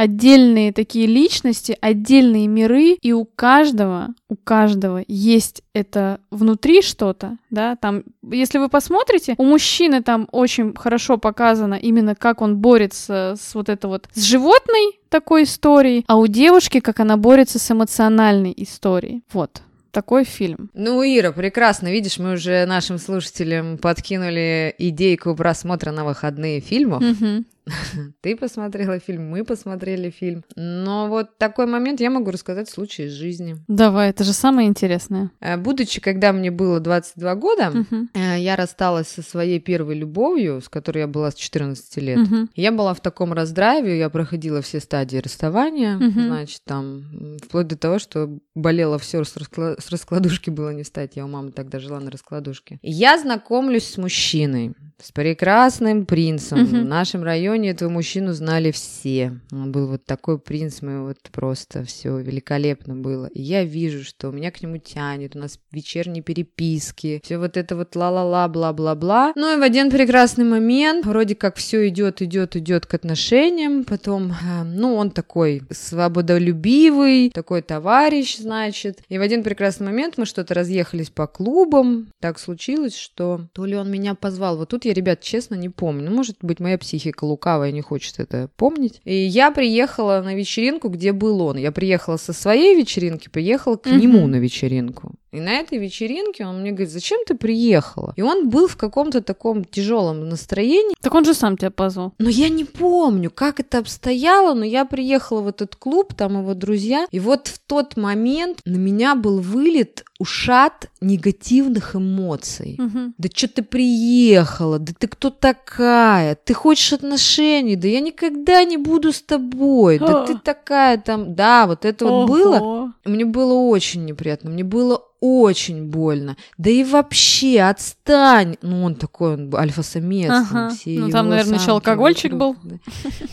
S1: отдельные такие личности, отдельные миры, и у каждого, у каждого есть это внутри что-то, да, там, если вы посмотрите, у мужчины там очень хорошо показано именно как он борется с вот это вот, с животной такой историей, а у девушки, как она борется с эмоциональной историей. Вот. Такой фильм.
S2: Ну, Ира, прекрасно. Видишь, мы уже нашим слушателям подкинули идейку просмотра на выходные фильмов.
S1: Мгм.
S2: Ты посмотрела фильм, мы посмотрели фильм. Но вот такой момент я могу рассказать случай из жизни.
S1: Давай, это же самое интересное.
S2: Э, Будучи, когда мне было 22 года, э, я рассталась со своей первой любовью, с которой я была с 14 лет.
S1: Мгм.
S2: Я была в таком раздрайве, я проходила все стадии расставания,
S1: Мгм.
S2: значит, там, вплоть до того, что болело все с, раскла- с раскладушки было не встать. Я у мамы тогда жила на раскладушке. Я знакомлюсь с мужчиной, с прекрасным принцем.
S1: Мгм.
S2: В нашем районе этого мужчину знали все. Он был вот такой принц, мы вот просто все великолепно было. И я вижу, что меня к нему тянет, у нас вечерние переписки, все вот это вот ла-ла-ла, бла-бла-бла. Ну и в один прекрасный момент, вроде как все идет, идет, идет к отношениям, потом, э, ну, он такой свободолюбивый, такой товарищ, значит. И в один прекрасный момент мы что-то разъехались по клубам. Так случилось, что то ли он меня позвал. Вот тут я, ребят, честно, не помню. Ну, может быть, моя психика лукавая не хочет это помнить. И я приехала на вечеринку, где был он. Я приехала со своей вечеринки, приехала к
S1: Мгм.
S2: нему на вечеринку. И на этой вечеринке он мне говорит, зачем ты приехала? И он был в каком-то таком тяжелом настроении.
S1: Так он же сам тебя позвал.
S2: Но я не помню, как это обстояло, но я приехала в этот клуб, там его друзья, и вот в тот момент на меня был вылет ушат негативных эмоций.
S1: Мгм.
S2: Да что ты приехала? Да ты кто такая? Ты хочешь отношений? Да я никогда не буду с тобой. Да ты такая там... Да, вот это вот было. Мне было очень неприятно, мне было очень больно. Да и вообще, отстань. Ну, он такой, он альфа-самец.
S1: Ага. Ну, там, наверное, еще алкогольчик
S2: вокруг, да.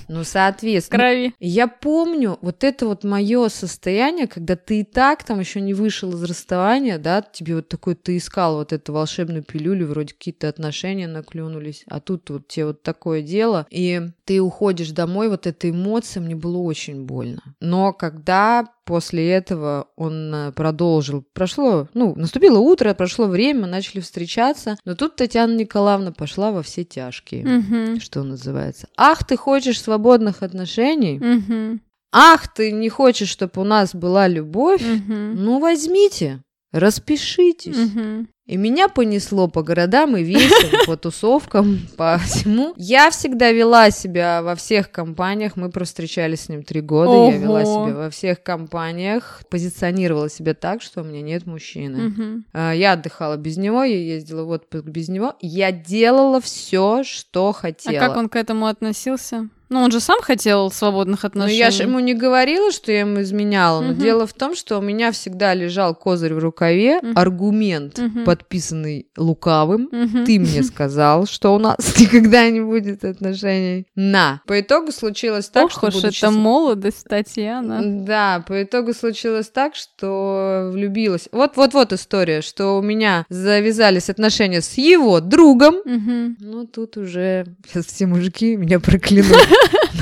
S2: Ну, соответственно.
S1: крови.
S2: Я помню вот это вот мое состояние, когда ты и так там еще не вышел из расставания, да, тебе вот такой, ты искал вот эту волшебную пилюлю, вроде какие-то отношения наклюнулись, а тут вот тебе вот такое дело, и ты уходишь домой, вот эта эмоция, мне было очень больно. Но когда после этого он э, продолжил, прошло, ну, наступило утро, прошло время, начали встречаться, но тут Татьяна Николаевна пошла во все тяжкие,
S1: Мгм.
S2: что называется. Ах, ты хочешь свободных отношений?
S1: Мгм.
S2: Ах, ты не хочешь, чтобы у нас была любовь?
S1: Мгм.
S2: Ну, возьмите, распишитесь.
S1: Мгм.
S2: И меня понесло по городам и весям, по тусовкам, по всему. Я всегда вела себя во всех компаниях. Мы провстречались с ним три года. Я вела
S1: Ого.
S2: себя во всех компаниях. Позиционировала себя так, что у меня нет мужчины. А, Я отдыхала без него, я ездила в отпуск без него. Я делала все, что
S1: А
S2: хотела.
S1: как он к этому относился? Ну, он же сам хотел свободных
S2: Ну,
S1: отношений.
S2: я же ему не говорила, что я ему изменяла, но
S1: Мгм.
S2: дело в том, что у меня всегда лежал козырь в рукаве,
S1: Мгм.
S2: аргумент,
S1: Мгм.
S2: подписанный лукавым.
S1: Мгм.
S2: Ты мне сказал, что у нас никогда не будет отношений. На. По итогу случилось так,
S1: Ох
S2: что
S1: уж
S2: будучи
S1: это молодость, Татьяна.
S2: Да, по итогу случилось так, что влюбилась. Вот-вот-вот история, что у меня завязались отношения с его другом.
S1: Мгм.
S2: Ну, тут уже сейчас все мужики меня проклянут.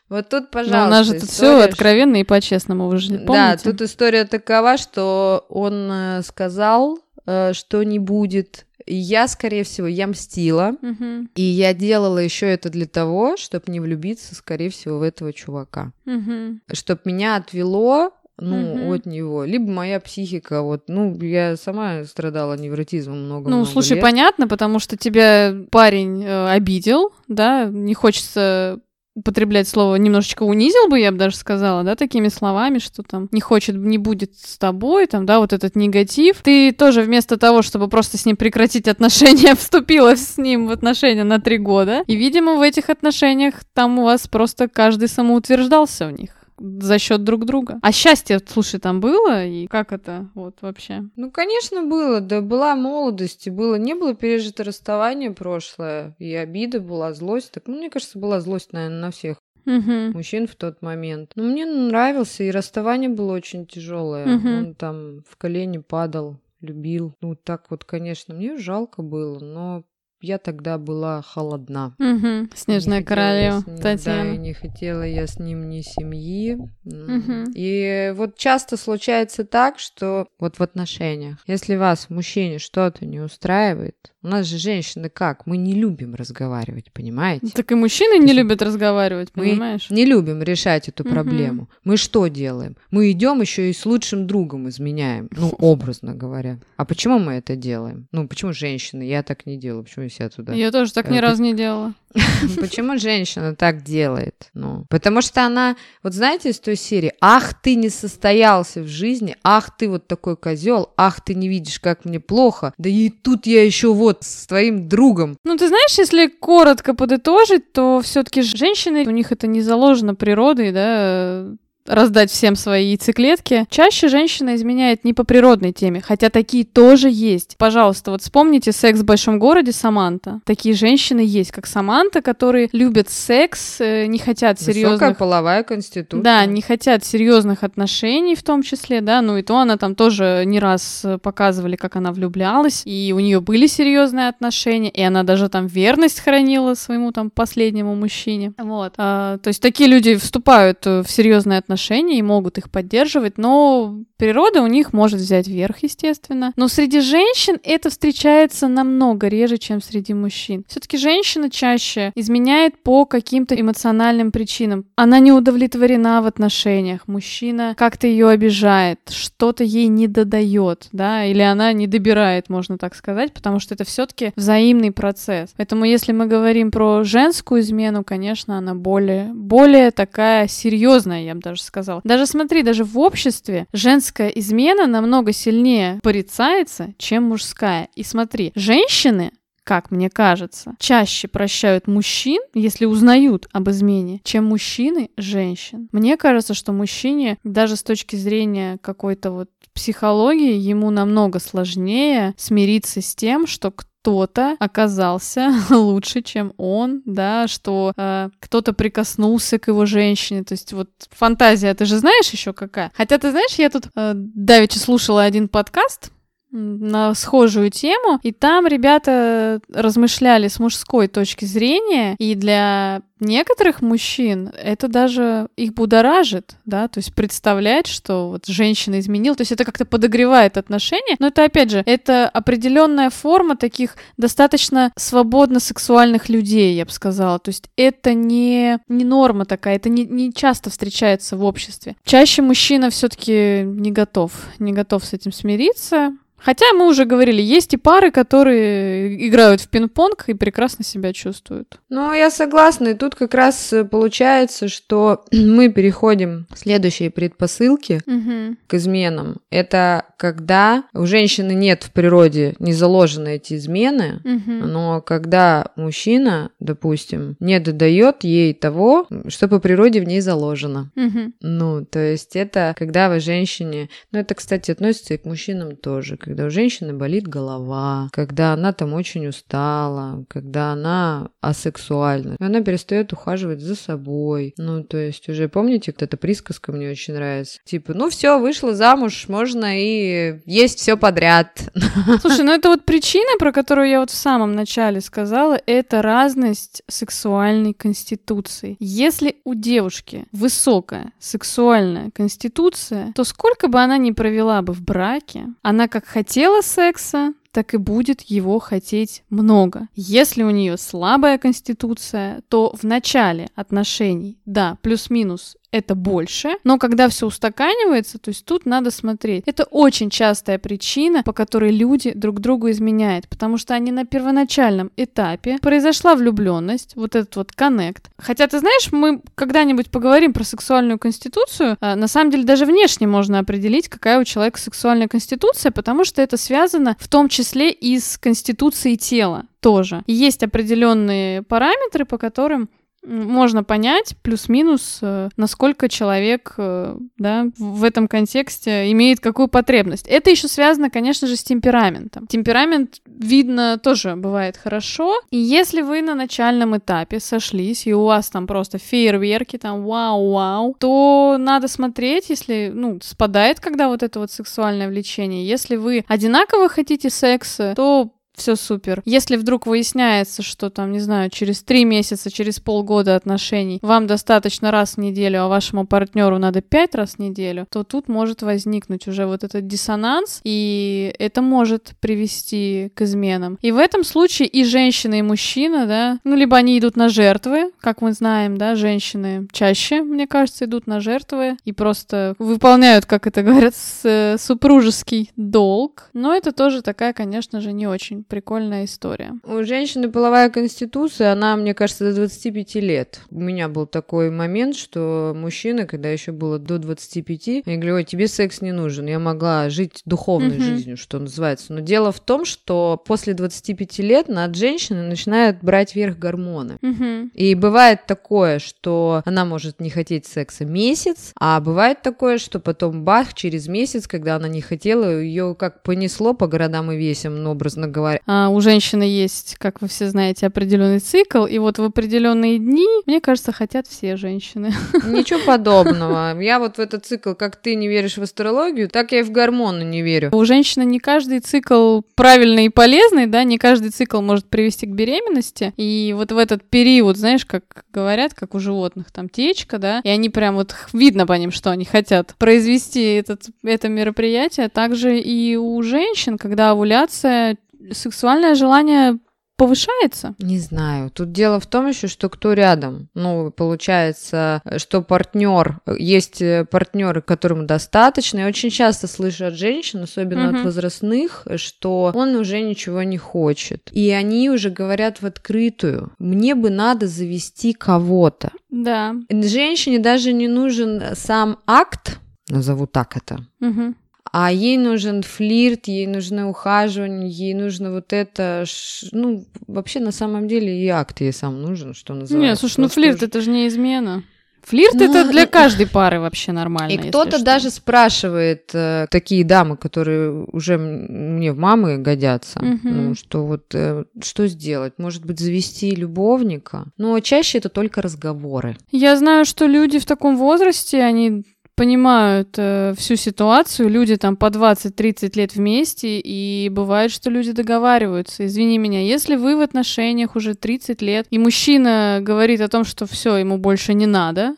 S2: Вот тут,
S1: Но
S2: пожалуйста,
S1: у нас же тут все
S2: история,
S1: откровенно и по-честному, вы же не
S2: Да,
S1: помните?
S2: тут история такова, что он э, сказал, э, что не будет. И Я, скорее всего, я мстила.
S1: Мгм.
S2: И я делала еще это для того, чтобы не влюбиться, скорее всего, в этого чувака.
S1: Мгм.
S2: Чтобы меня отвело ну,
S1: Мгм.
S2: от него. Либо моя психика, вот, ну, я сама страдала невротизмом много
S1: Ну, слушай, понятно, потому что тебя парень э, обидел, да, не хочется употреблять слово немножечко унизил бы, я бы даже сказала, да, такими словами, что там не хочет, не будет с тобой, там, да, вот этот негатив. Ты тоже вместо того, чтобы просто с ним прекратить отношения, вступила с ним в отношения на три года. И, видимо, в этих отношениях там у вас просто каждый самоутверждался в них за счет друг друга. А счастье, слушай, там было? И как это вот вообще?
S2: Ну, конечно, было. Да была молодость, и было. Не было пережито расставание прошлое, и обида была, злость. Так, ну, мне кажется, была злость, наверное, на всех
S1: Мгм.
S2: мужчин в тот момент. Но мне нравился, и расставание было очень тяжелое.
S1: Мгм.
S2: Он там в колени падал, любил. Ну, так вот, конечно, мне жалко было, но я тогда была холодна.
S1: Мгм. Снежная
S2: Не
S1: королева
S2: ним- Да,
S1: Татьяна.
S2: и не хотела я с ним ни семьи.
S1: Мгм.
S2: И вот часто случается так, что вот в отношениях, если вас, мужчине, что-то не устраивает, у нас же женщины как? Мы не любим разговаривать, понимаете?
S1: Так и мужчины
S2: То
S1: не
S2: есть
S1: любят разговаривать,
S2: Мы
S1: понимаешь?
S2: не любим решать эту проблему. Мы что делаем? Мы идем еще и с лучшим другом изменяем. Ну, образно говоря. А почему мы это делаем? Ну, почему женщины? Я так не делаю. Почему я себя туда
S1: Я тоже так ни
S2: Э,
S1: разу не делала.
S2: Почему женщина так делает? Ну, потому что она, вот знаете, из той серии, ах, ты не состоялся в жизни, ах, ты вот такой козел, ах, ты не видишь, как мне плохо, да и тут я еще вот с твоим другом.
S1: Ну, ты знаешь, если коротко подытожить, то все-таки женщины, у них это не заложено природой, да, раздать всем свои яйцеклетки. Чаще женщина изменяет не по природной теме, хотя такие тоже есть. Пожалуйста, вот вспомните «Секс в большом городе» Саманта. Такие женщины есть, как Саманта, которые любят секс, э, не хотят
S2: Высокая
S1: серьезных
S2: половая конституция.
S1: Да, не хотят серьезных отношений в том числе, да, ну и то она там тоже не раз э, показывали, как она влюблялась, и у нее были серьезные отношения, и она даже там верность хранила своему там последнему мужчине. Вот. А, то есть такие люди вступают э, в серьезные отношения и могут их поддерживать, но природа у них может взять верх, естественно. Но среди женщин это встречается намного реже, чем среди мужчин. Все-таки женщина чаще изменяет по каким-то эмоциональным причинам. Она не удовлетворена в отношениях, мужчина как-то ее обижает, что-то ей не додает, да, или она не добирает, можно так сказать, потому что это все-таки взаимный процесс. Поэтому если мы говорим про женскую измену, конечно, она более, более такая серьезная, я бы даже сказала. Даже смотри, даже в обществе женская измена намного сильнее порицается, чем мужская. И смотри, женщины как мне кажется, чаще прощают мужчин, если узнают об измене, чем мужчины женщин. Мне кажется, что мужчине даже с точки зрения какой-то вот психологии ему намного сложнее смириться с тем, что кто-то оказался лучше, чем он, да, что э, кто-то прикоснулся к его женщине. То есть вот фантазия, ты же знаешь еще какая? Хотя ты знаешь, я тут э, давеча слушала один подкаст, на схожую тему, и там ребята размышляли с мужской точки зрения, и для некоторых мужчин это даже их будоражит, да, то есть представлять, что вот женщина изменила, то есть это как-то подогревает отношения, но это, опять же, это определенная форма таких достаточно свободно сексуальных людей, я бы сказала, то есть это не, не норма такая, это не, не часто встречается в обществе. Чаще мужчина все-таки не готов, не готов с этим смириться, Хотя мы уже говорили, есть и пары, которые играют в пинг-понг и прекрасно себя чувствуют.
S2: Ну, я согласна. И тут как раз э, получается, что мы переходим к следующей предпосылке
S1: Угу.
S2: к изменам. Это когда у женщины нет в природе, не заложены эти измены,
S1: Угу.
S2: но когда мужчина, допустим, не додает ей того, что по природе в ней заложено.
S1: Угу.
S2: Ну, то есть это когда вы женщине... Ну, это, кстати, относится и к мужчинам тоже. Когда у женщины болит голова, когда она там очень устала, когда она асексуальна, и она перестает ухаживать за собой. Ну, то есть уже, помните, вот эта присказка мне очень нравится? Типа, ну все, вышла замуж, можно и есть все подряд.
S1: Слушай, ну это вот причина, про которую я вот в самом начале сказала, это разность сексуальной конституции. Если у девушки высокая сексуальная конституция, то сколько бы она ни провела бы в браке, она как хотела секса, так и будет его хотеть много. Если у нее слабая конституция, то в начале отношений, да, плюс-минус это больше, но когда все устаканивается, то есть тут надо смотреть. Это очень частая причина, по которой люди друг другу изменяют, потому что они на первоначальном этапе произошла влюбленность, вот этот вот коннект. Хотя ты знаешь, мы когда-нибудь поговорим про сексуальную конституцию. а, На самом деле даже внешне можно определить, какая у человека сексуальная конституция, потому что это связано в том числе и с конституцией тела тоже. Есть определенные параметры, по которым можно понять плюс-минус, э, насколько человек э, да, в этом контексте имеет какую потребность. Это еще связано, конечно же, с темпераментом. Темперамент видно тоже бывает хорошо. И если вы на начальном этапе сошлись, и у вас там просто фейерверки, там вау-вау, то надо смотреть, если, ну, спадает, когда вот это вот сексуальное влечение. Если вы одинаково хотите секса, то все супер. Если вдруг выясняется, что там, не знаю, через три месяца, через полгода отношений вам достаточно раз в неделю, а вашему партнеру надо пять раз в неделю, то тут может возникнуть уже вот этот диссонанс, и это может привести к изменам. И в этом случае и женщина, и мужчина, да, ну, либо они идут на жертвы, как мы знаем, да, женщины чаще, мне кажется, идут на жертвы и просто выполняют, как это говорят, с- супружеский долг. Но это тоже такая, конечно же, не очень прикольная история.
S2: У женщины половая конституция, она, мне кажется, до 25 лет. У меня был такой момент, что мужчина, когда еще было до 25, я говорю, ой, тебе секс не нужен. Я могла жить духовной
S1: Мгм.
S2: жизнью, что называется. Но дело в том, что после 25 лет над женщиной начинают брать верх гормоны.
S1: Мгм.
S2: И бывает такое, что она может не хотеть секса месяц, а бывает такое, что потом бах, через месяц, когда она не хотела, ее как понесло по городам и весям, ну, образно говоря.
S1: А, у женщины есть, как вы все знаете, определенный цикл, и вот в определенные дни, мне кажется, хотят все женщины.
S2: Ничего подобного. Я вот в этот цикл, как ты не веришь в астрологию, так я и в гормоны не верю.
S1: У женщины не каждый цикл правильный и полезный, да, не каждый цикл может привести к беременности. И вот в этот период, знаешь, как говорят, как у животных, там течка, да, и они прям вот видно по ним, что они хотят произвести этот, это мероприятие. Также и у женщин, когда овуляция, сексуальное желание повышается.
S2: Не знаю. Тут дело в том еще, что кто рядом. Ну, получается, что партнер, есть партнеры, которым достаточно. Я очень часто слышу от женщин, особенно
S1: Мгм.
S2: от возрастных, что он уже ничего не хочет. И они уже говорят в открытую. Мне бы надо завести кого-то.
S1: Да.
S2: Женщине даже не нужен сам акт, назову так это,
S1: Мгм.
S2: А ей нужен флирт, ей нужно ухаживание, ей нужно вот это, ну, вообще на самом деле и акт ей сам нужен, что называется.
S1: Нет, слушай, ну флирт это же не измена. Флирт
S2: Ну,
S1: это для каждой пары вообще нормально.
S2: И кто-то даже спрашивает, э, такие дамы, которые уже мне в мамы годятся,
S1: Мгм.
S2: ну, что вот, э, что сделать? Может быть, завести любовника? Но чаще это только разговоры.
S1: Я знаю, что люди в таком возрасте, они понимают э, всю ситуацию, люди там по 20-30 лет вместе, и бывает, что люди договариваются. Извини меня, если вы в отношениях уже 30 лет, и мужчина говорит о том, что все, ему больше не надо,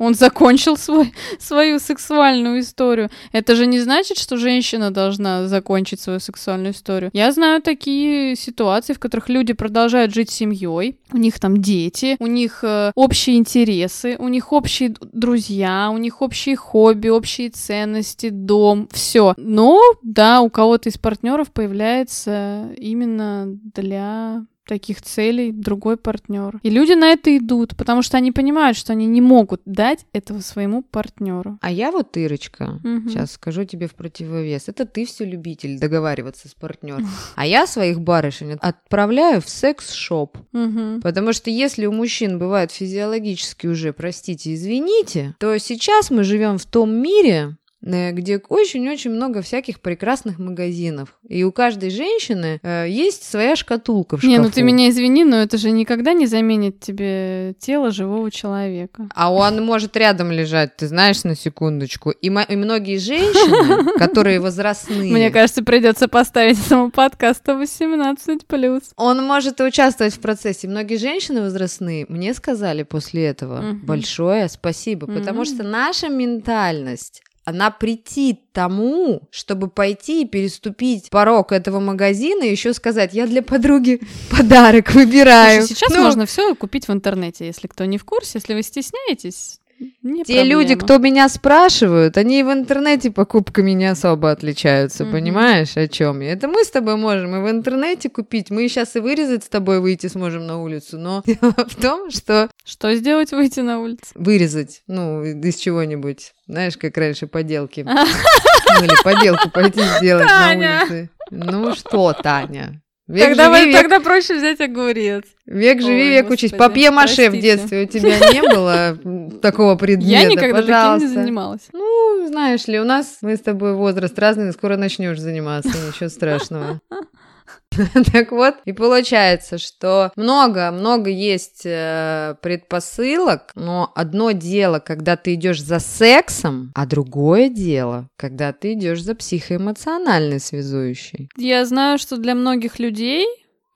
S1: Он закончил свой, свою сексуальную историю. Это же не значит, что женщина должна закончить свою сексуальную историю. Я знаю такие ситуации, в которых люди продолжают жить семьей, у них там дети, у них э, общие интересы, у них общие друзья, у них общие хобби, общие ценности, дом, все. Но, да, у кого-то из партнеров появляется именно для таких целей другой партнер. И люди на это идут, потому что они понимают, что они не могут дать этого своему партнеру.
S2: А я вот, Ирочка, угу. сейчас скажу тебе в противовес. Это ты все любитель договариваться с партнером. А я своих барышень отправляю в секс-шоп.
S1: Угу.
S2: Потому что если у мужчин бывает физиологически уже, простите, извините, то сейчас мы живем в том мире, где очень-очень много всяких прекрасных магазинов. И у каждой женщины э, есть своя шкатулка в шкафу.
S1: Не, ну ты меня извини, но это же никогда не заменит тебе тело живого человека.
S2: А он может рядом лежать, ты знаешь, на секундочку. И, и многие женщины, которые возрастные...
S1: Мне кажется, придется поставить этому подкасту 18+.
S2: Он может участвовать в процессе. Многие женщины возрастные мне сказали после этого большое спасибо, потому что наша ментальность она прийти тому, чтобы пойти и переступить порог этого магазина и еще сказать, я для подруги подарок выбираю.
S1: Слушай, сейчас ну, можно все купить в интернете, если кто не в курсе, если вы стесняетесь. Не
S2: Те проблема. люди, кто меня спрашивают, они в интернете покупками не особо отличаются, mm-hmm. понимаешь, о чем я? Это мы с тобой можем и в интернете купить. Мы сейчас и вырезать с тобой выйти сможем на улицу, но дело в том, что...
S1: Что сделать выйти на улицу?
S2: Вырезать, ну, из чего-нибудь. Знаешь, как раньше поделки. Ну, или поделку пойти сделать на улице. Ну что, Таня?
S1: Век тогда, живи, век... тогда проще взять огурец.
S2: Век живи, Ой, век господи, учись. Папье-маше в детстве у тебя не было такого предмета?
S1: Я никогда таким не занималась.
S2: Ну, знаешь ли, у нас мы с тобой возраст разный, скоро начнешь заниматься, ничего страшного. Так вот, и получается, что много-много есть э, предпосылок, но одно дело, когда ты идешь за сексом, а другое дело, когда ты идешь за психоэмоциональной связующей.
S1: Я знаю, что для многих людей,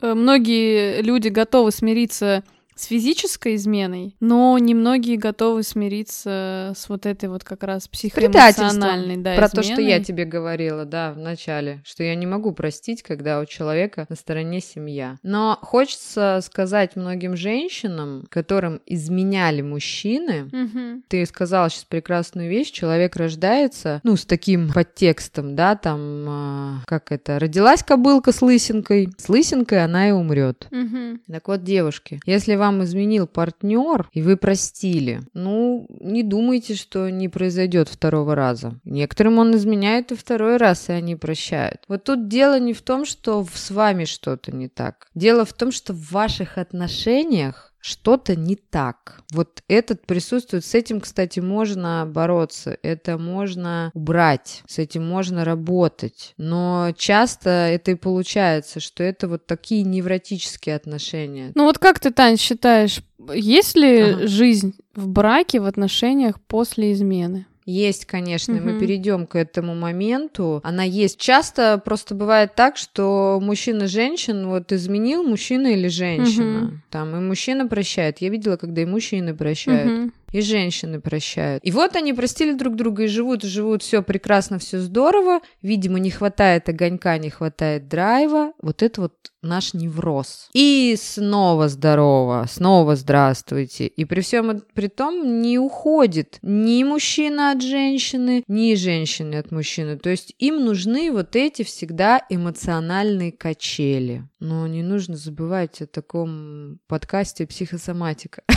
S1: э, многие люди готовы смириться с физической изменой, но немногие готовы смириться с вот этой вот как раз психоэмоциональной да,
S2: Про
S1: изменой.
S2: то, что я тебе говорила, да, в начале, что я не могу простить, когда у человека на стороне семья. Но хочется сказать многим женщинам, которым изменяли мужчины,
S1: угу.
S2: ты сказала сейчас прекрасную вещь, человек рождается, ну, с таким подтекстом, да, там, э, как это, родилась кобылка с лысинкой, с лысинкой она и умрет.
S1: Угу.
S2: Так вот, девушки, если вам изменил партнер, и вы простили, ну, не думайте, что не произойдет второго раза. Некоторым он изменяет и второй раз, и они прощают. Вот тут дело не в том, что с вами что-то не так. Дело в том, что в ваших отношениях что-то не так. Вот этот присутствует. С этим, кстати, можно бороться. Это можно убрать. С этим можно работать. Но часто это и получается, что это вот такие невротические отношения.
S1: Ну вот как ты, Тань, считаешь, есть ли ага. жизнь в браке, в отношениях после измены?
S2: Есть, конечно, угу. мы перейдем к этому моменту. Она есть. Часто просто бывает так, что мужчина женщин вот изменил мужчина или женщина. Угу. Там и мужчина прощает. Я видела, когда и мужчины прощают. Угу и женщины прощают. И вот они простили друг друга и живут, и живут, все прекрасно, все здорово. Видимо, не хватает огонька, не хватает драйва. Вот это вот наш невроз. И снова здорово, снова здравствуйте. И при всем при том не уходит ни мужчина от женщины, ни женщины от мужчины. То есть им нужны вот эти всегда эмоциональные качели. Но не нужно забывать о таком подкасте «Психосоматика».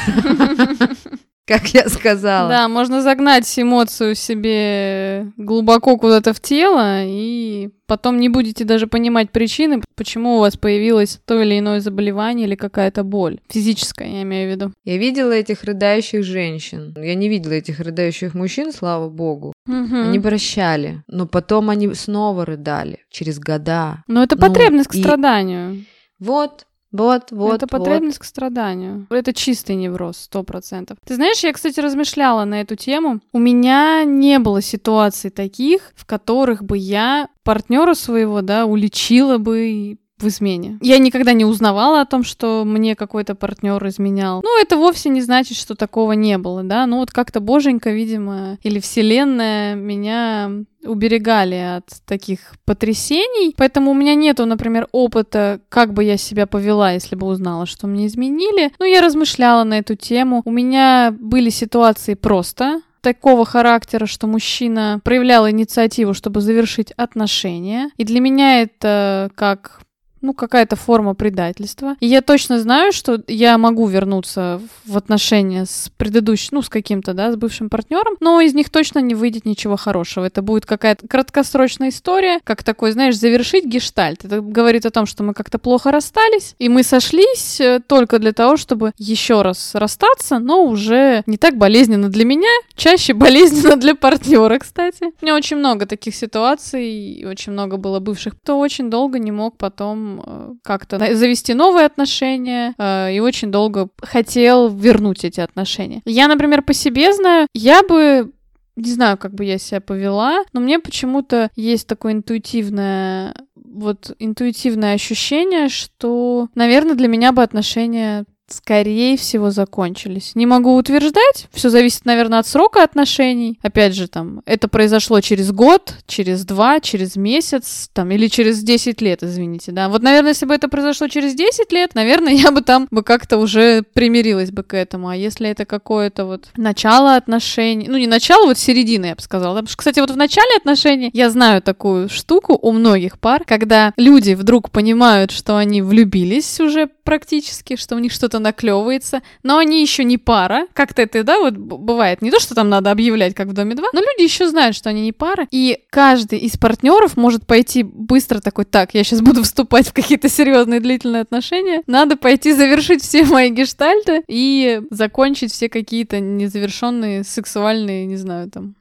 S2: как я сказала.
S1: Да, можно загнать эмоцию себе глубоко куда-то в тело, и потом не будете даже понимать причины, почему у вас появилось то или иное заболевание или какая-то боль. Физическая, я имею в виду.
S2: Я видела этих рыдающих женщин. Я не видела этих рыдающих мужчин, слава богу.
S1: Угу.
S2: Они прощали, но потом они снова рыдали через года.
S1: Но это потребность ну, к страданию.
S2: Вот, вот, вот.
S1: Это потребность
S2: вот.
S1: к страданию. Это чистый невроз, сто процентов. Ты знаешь, я, кстати, размышляла на эту тему. У меня не было ситуаций таких, в которых бы я партнера своего, да, уличила бы в измене. Я никогда не узнавала о том, что мне какой-то партнер изменял. Ну, это вовсе не значит, что такого не было, да. Ну, вот как-то боженька, видимо, или вселенная меня уберегали от таких потрясений. Поэтому у меня нету, например, опыта, как бы я себя повела, если бы узнала, что мне изменили. Но я размышляла на эту тему. У меня были ситуации просто такого характера, что мужчина проявлял инициативу, чтобы завершить отношения. И для меня это как ну, какая-то форма предательства. И я точно знаю, что я могу вернуться в отношения с предыдущим, ну, с каким-то, да, с бывшим партнером, но из них точно не выйдет ничего хорошего. Это будет какая-то краткосрочная история, как такой, знаешь, завершить гештальт. Это говорит о том, что мы как-то плохо расстались, и мы сошлись э, только для того, чтобы еще раз расстаться, но уже не так болезненно для меня, чаще болезненно для партнера, кстати. У меня очень много таких ситуаций, очень много было бывших, кто очень долго не мог потом Э, как-то завести новые отношения э, и очень долго хотел вернуть эти отношения. Я, например, по себе знаю, я бы не знаю, как бы я себя повела, но мне почему-то есть такое интуитивное вот интуитивное ощущение, что, наверное, для меня бы отношения скорее всего, закончились. Не могу утверждать, все зависит, наверное, от срока отношений. Опять же, там, это произошло через год, через два, через месяц, там, или через 10 лет, извините, да. Вот, наверное, если бы это произошло через 10 лет, наверное, я бы там бы как-то уже примирилась бы к этому. А если это какое-то вот начало отношений, ну, не начало, вот середина, я бы сказала. Потому что, кстати, вот в начале отношений я знаю такую штуку у многих пар, когда люди вдруг понимают, что они влюбились уже практически, что у них что-то что-то наклевывается, но они еще не пара. Как-то это, да, вот бывает. Не то, что там надо объявлять, как в Доме 2, но люди еще знают, что они не пара. И каждый из партнеров может пойти быстро такой, так, я сейчас буду вступать в какие-то серьезные длительные отношения. Надо пойти завершить все мои гештальты и закончить все какие-то незавершенные сексуальные, не знаю, там,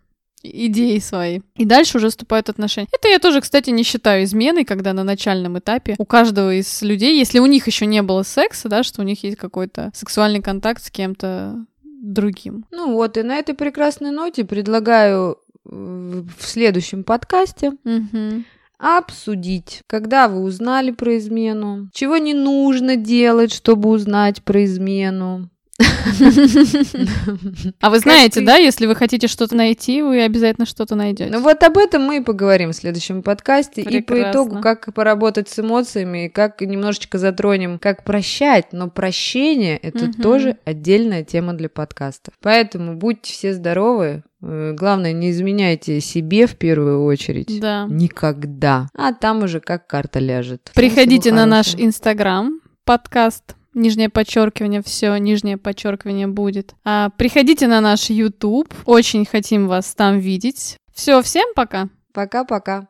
S1: идеи свои. И дальше уже вступают отношения. Это я тоже, кстати, не считаю изменой, когда на начальном этапе у каждого из людей, если у них еще не было секса, да, что у них есть какой-то сексуальный контакт с кем-то другим.
S2: Ну вот, и на этой прекрасной ноте предлагаю э, в следующем подкасте
S1: угу.
S2: обсудить, когда вы узнали про измену, чего не нужно делать, чтобы узнать про измену,
S1: а вы знаете, да, если вы хотите что-то найти, вы обязательно что-то найдете.
S2: Ну вот об этом мы и поговорим в следующем подкасте. И по итогу, как поработать с эмоциями, как немножечко затронем, как прощать. Но прощение — это тоже отдельная тема для подкастов. Поэтому будьте все здоровы, э, Главное, не изменяйте себе в первую очередь.
S1: Да.
S2: Никогда. А там уже как карта ляжет.
S1: Приходите на наш инстаграм, подкаст нижнее подчеркивание, все, нижнее подчеркивание будет. А, приходите на наш YouTube, очень хотим вас там видеть. Все, всем пока.
S2: Пока-пока.